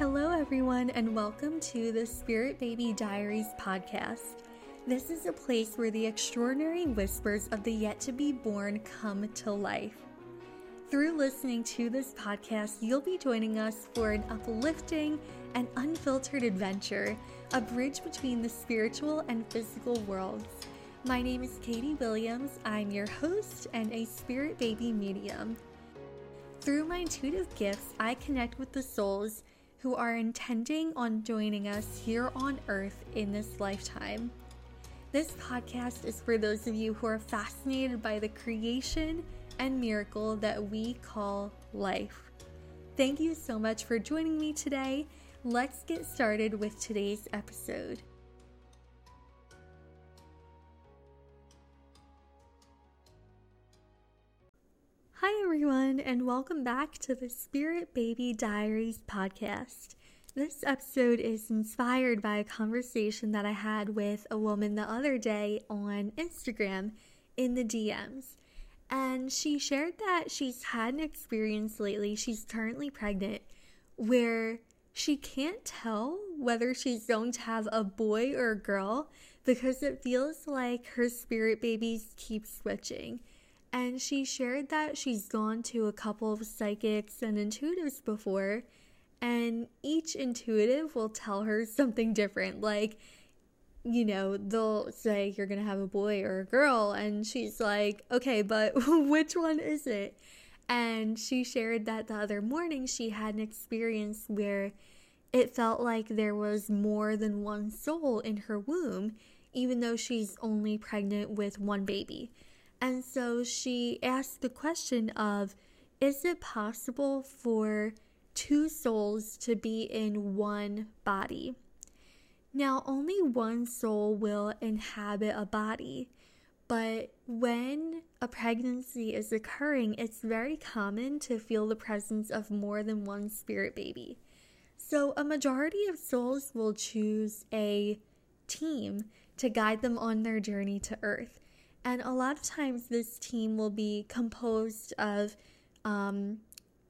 Hello, everyone, and welcome to the Spirit Baby Diaries podcast. This is a place where the extraordinary whispers of the yet to be born come to life. Through listening to this podcast, you'll be joining us for an uplifting and unfiltered adventure, a bridge between the spiritual and physical worlds. My name is Katie Williams. I'm your host and a spirit baby medium. Through my intuitive gifts, I connect with the souls who are intending on joining us here on earth in this lifetime. This podcast is for those of you who are fascinated by the creation and miracle that we call life. Thank you so much for joining me today. Let's get started with today's episode. Everyone, and welcome back to the Spirit Baby Diaries podcast. This episode is inspired by a conversation that I had with a woman the other day on Instagram in the DMs. And she shared that she's had an experience lately, she's currently pregnant, where she can't tell whether she's going to have a boy or a girl because it feels like her spirit babies keep switching and she shared that she's gone to a couple of psychics and intuitives before, and each intuitive will tell her something different. Like, you know, they'll say you're gonna have a boy or a girl, and she's like, okay, but which one is it? And she shared that the other morning she had an experience where it felt like there was more than one soul in her womb, even though she's only pregnant with one baby. And so she asked the question of is it possible for two souls to be in one body? Now, only one soul will inhabit a body, but when a pregnancy is occurring, it's very common to feel the presence of more than one spirit baby. So, a majority of souls will choose a team to guide them on their journey to Earth. And a lot of times, this team will be composed of um,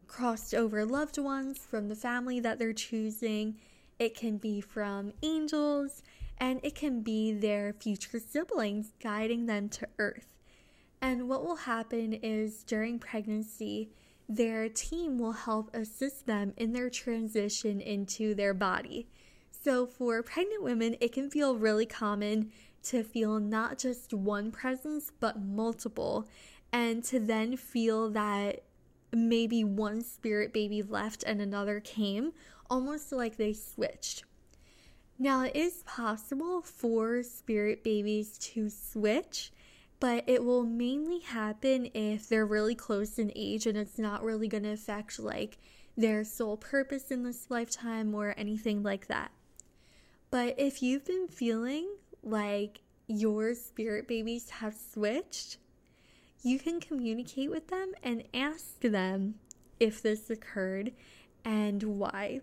crossed over loved ones from the family that they're choosing. It can be from angels, and it can be their future siblings guiding them to Earth. And what will happen is during pregnancy, their team will help assist them in their transition into their body. So, for pregnant women, it can feel really common to feel not just one presence, but multiple, and to then feel that maybe one spirit baby left and another came, almost like they switched. Now, it is possible for spirit babies to switch, but it will mainly happen if they're really close in age and it's not really going to affect like their sole purpose in this lifetime or anything like that. But if you've been feeling like your spirit babies have switched, you can communicate with them and ask them if this occurred and why.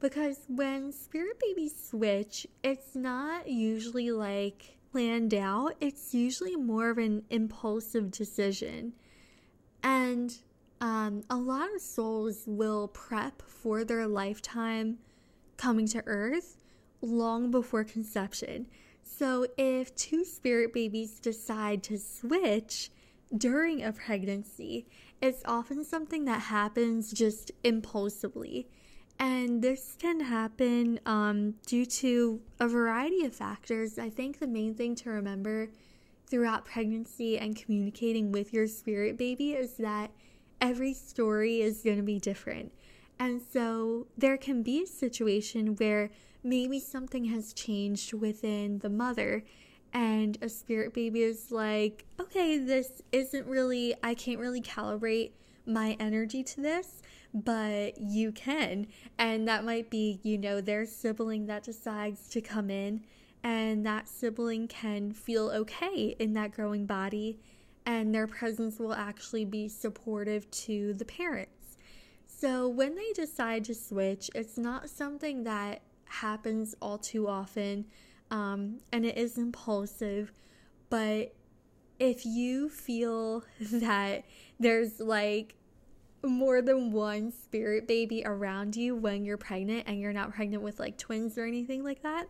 Because when spirit babies switch, it's not usually like planned out, it's usually more of an impulsive decision. And um, a lot of souls will prep for their lifetime coming to Earth long before conception. So, if two spirit babies decide to switch during a pregnancy, it's often something that happens just impulsively. And this can happen um, due to a variety of factors. I think the main thing to remember throughout pregnancy and communicating with your spirit baby is that every story is going to be different. And so there can be a situation where maybe something has changed within the mother and a spirit baby is like, okay, this isn't really, I can't really calibrate my energy to this, but you can. And that might be, you know, their sibling that decides to come in, and that sibling can feel okay in that growing body, and their presence will actually be supportive to the parents. So when they decide to switch, it's not something that happens all too often um, and it is impulsive. But if you feel that there's like more than one spirit baby around you when you're pregnant and you're not pregnant with like twins or anything like that,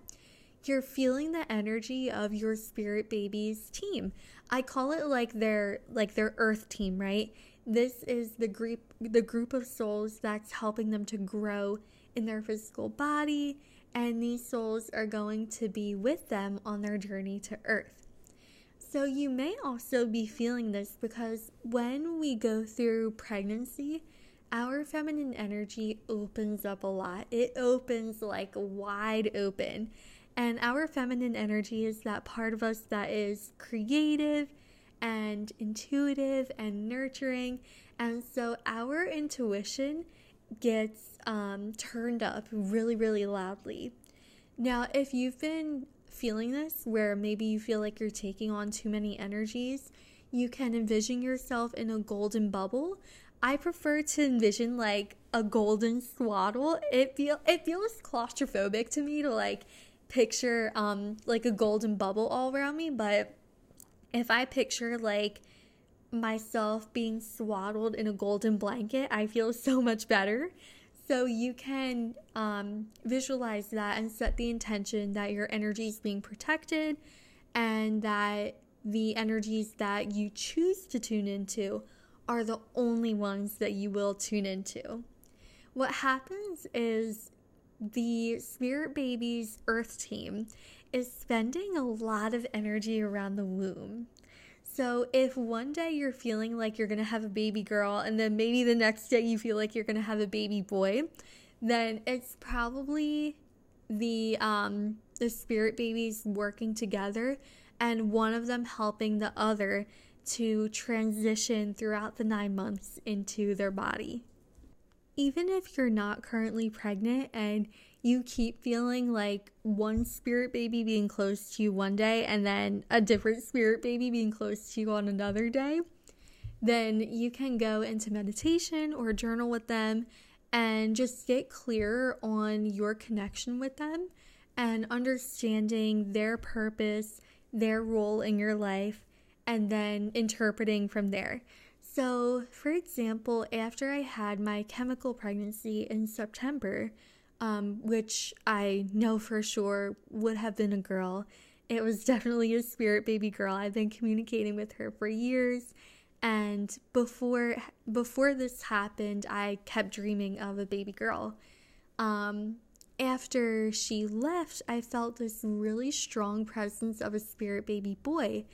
you're feeling the energy of your spirit baby's team. I call it like their like their earth team, right? This is the group the group of souls that's helping them to grow in their physical body and these souls are going to be with them on their journey to earth. So, you may also be feeling this because when we go through pregnancy, our feminine energy opens up a lot. It opens like wide open. And our feminine energy is that part of us that is creative and intuitive and nurturing. And so our intuition gets um, turned up really, really loudly. Now, if you've been feeling this, where maybe you feel like you're taking on too many energies, you can envision yourself in a golden bubble. I prefer to envision like a golden swaddle. It feel it feels claustrophobic to me to like picture um like a golden bubble all around me, but if I picture like myself being swaddled in a golden blanket, I feel so much better. So you can um, visualize that and set the intention that your energy is being protected and that the energies that you choose to tune into are the only ones that you will tune into. What happens is the Spirit Babies Earth team is spending a lot of energy around the womb. So, if one day you're feeling like you're gonna have a baby girl, and then maybe the next day you feel like you're gonna have a baby boy, then it's probably the um, the spirit babies working together, and one of them helping the other to transition throughout the nine months into their body. Even if you're not currently pregnant and you keep feeling like one spirit baby being close to you one day and then a different spirit baby being close to you on another day, then you can go into meditation or journal with them and just get clear on your connection with them and understanding their purpose, their role in your life, and then interpreting from there. So, for example, after I had my chemical pregnancy in September, um, which I know for sure would have been a girl. It was definitely a spirit baby girl. I've been communicating with her for years, and before before this happened, I kept dreaming of a baby girl. Um, after she left, I felt this really strong presence of a spirit baby boy.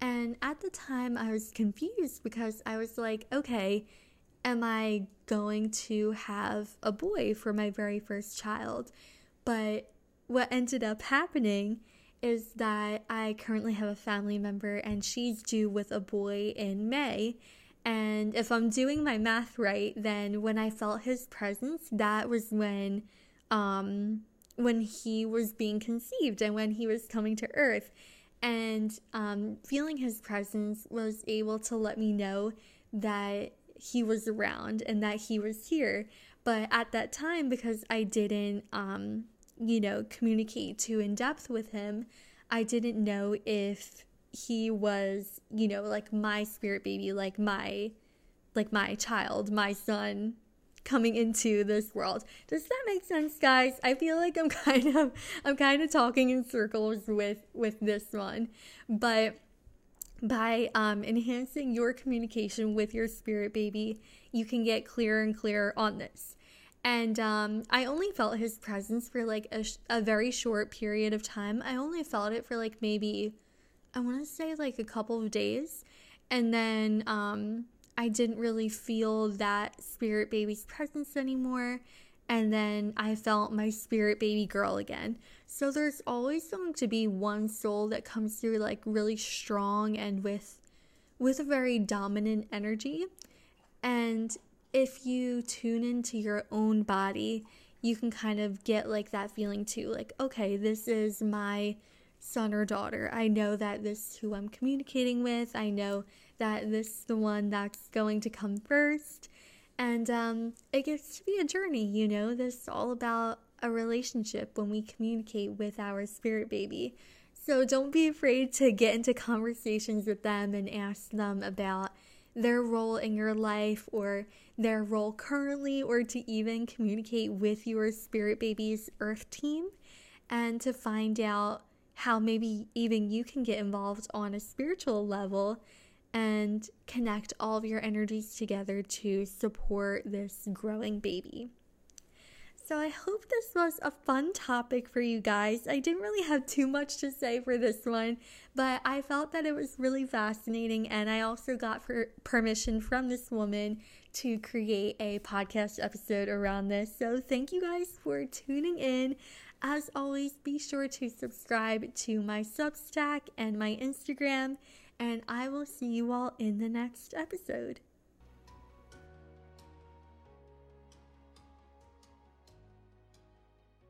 And at the time, I was confused because I was like, okay, am I going to have a boy for my very first child? But what ended up happening is that I currently have a family member and she's due with a boy in May. And if I'm doing my math right, then when I felt his presence, that was when um when he was being conceived and when he was coming to earth. And um, feeling his presence was able to let me know that he was around and that he was here. But at that time, because I didn't, um, you know, communicate too in depth with him, I didn't know if he was, you know, like my spirit baby, like my, like my child, my son coming into this world. Does that make sense, guys? I feel like I'm kind of, I'm kind of talking in circles with with this one, but by um, enhancing your communication with your spirit baby, you can get clearer and clearer on this. And um, I only felt his presence for like a, sh- a very short period of time. I only felt it for like maybe, I want to say like a couple of days. And then um, I didn't really feel that spirit baby's presence anymore and then I felt my spirit baby girl again. So there's always going to be one soul that comes through like really strong and with with a very dominant energy. And if you tune into your own body, you can kind of get like that feeling too. Like, okay, this is my son or daughter. I know that this is who I'm communicating with. I know that this is the one that's going to come first. And um, it gets to be a journey, you know. This is all about a relationship when we communicate with our spirit baby. So don't be afraid to get into conversations with them and ask them about their role in your life or their role currently, or to even communicate with your spirit baby's earth team and to find out how maybe even you can get involved on a spiritual level and connect all of your energies together to support this growing baby. So, I hope this was a fun topic for you guys. I didn't really have too much to say for this one, but I felt that it was really fascinating, and I also got permission from this woman to create a podcast episode around this. So, thank you guys for tuning in. As always, be sure to subscribe to my Substack and my Instagram, and I will see you all in the next episode.